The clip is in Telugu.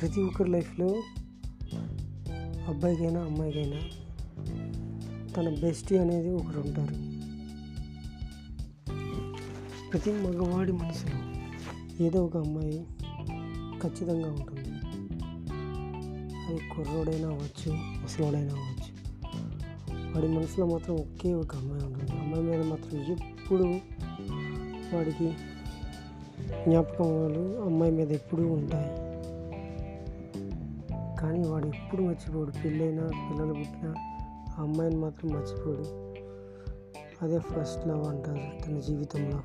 ప్రతి ఒక్కరి లైఫ్లో అబ్బాయికైనా అమ్మాయికైనా తన బెస్టీ అనేది ఒకరు ఉంటారు. ప్రతి మగవాడి మనసులో ఏదో ఒక అమ్మాయి ఖచ్చితంగా ఉంటుంది. అది కుర్రోడైనా అవ్వచ్చు ముసలోడైనా అవ్వచ్చు. వాడి మనసులో మాత్రం ఒకే ఒక అమ్మాయి ఉంటుంది. అమ్మాయి మీద మాత్రం ఎప్పుడు వాడికి జ్ఞాపకాలు అమ్మాయి మీద ఎప్పుడూ ఉంటాయి. కానీ వాడు ఎప్పుడు మర్చిపోడు. పెళ్ళైనా పిల్లలు పుట్టినా ఆ అమ్మాయిని మాత్రం మర్చిపోడు. అదే ఫస్ట్ లవ్ అంటారు తన జీవితంలో.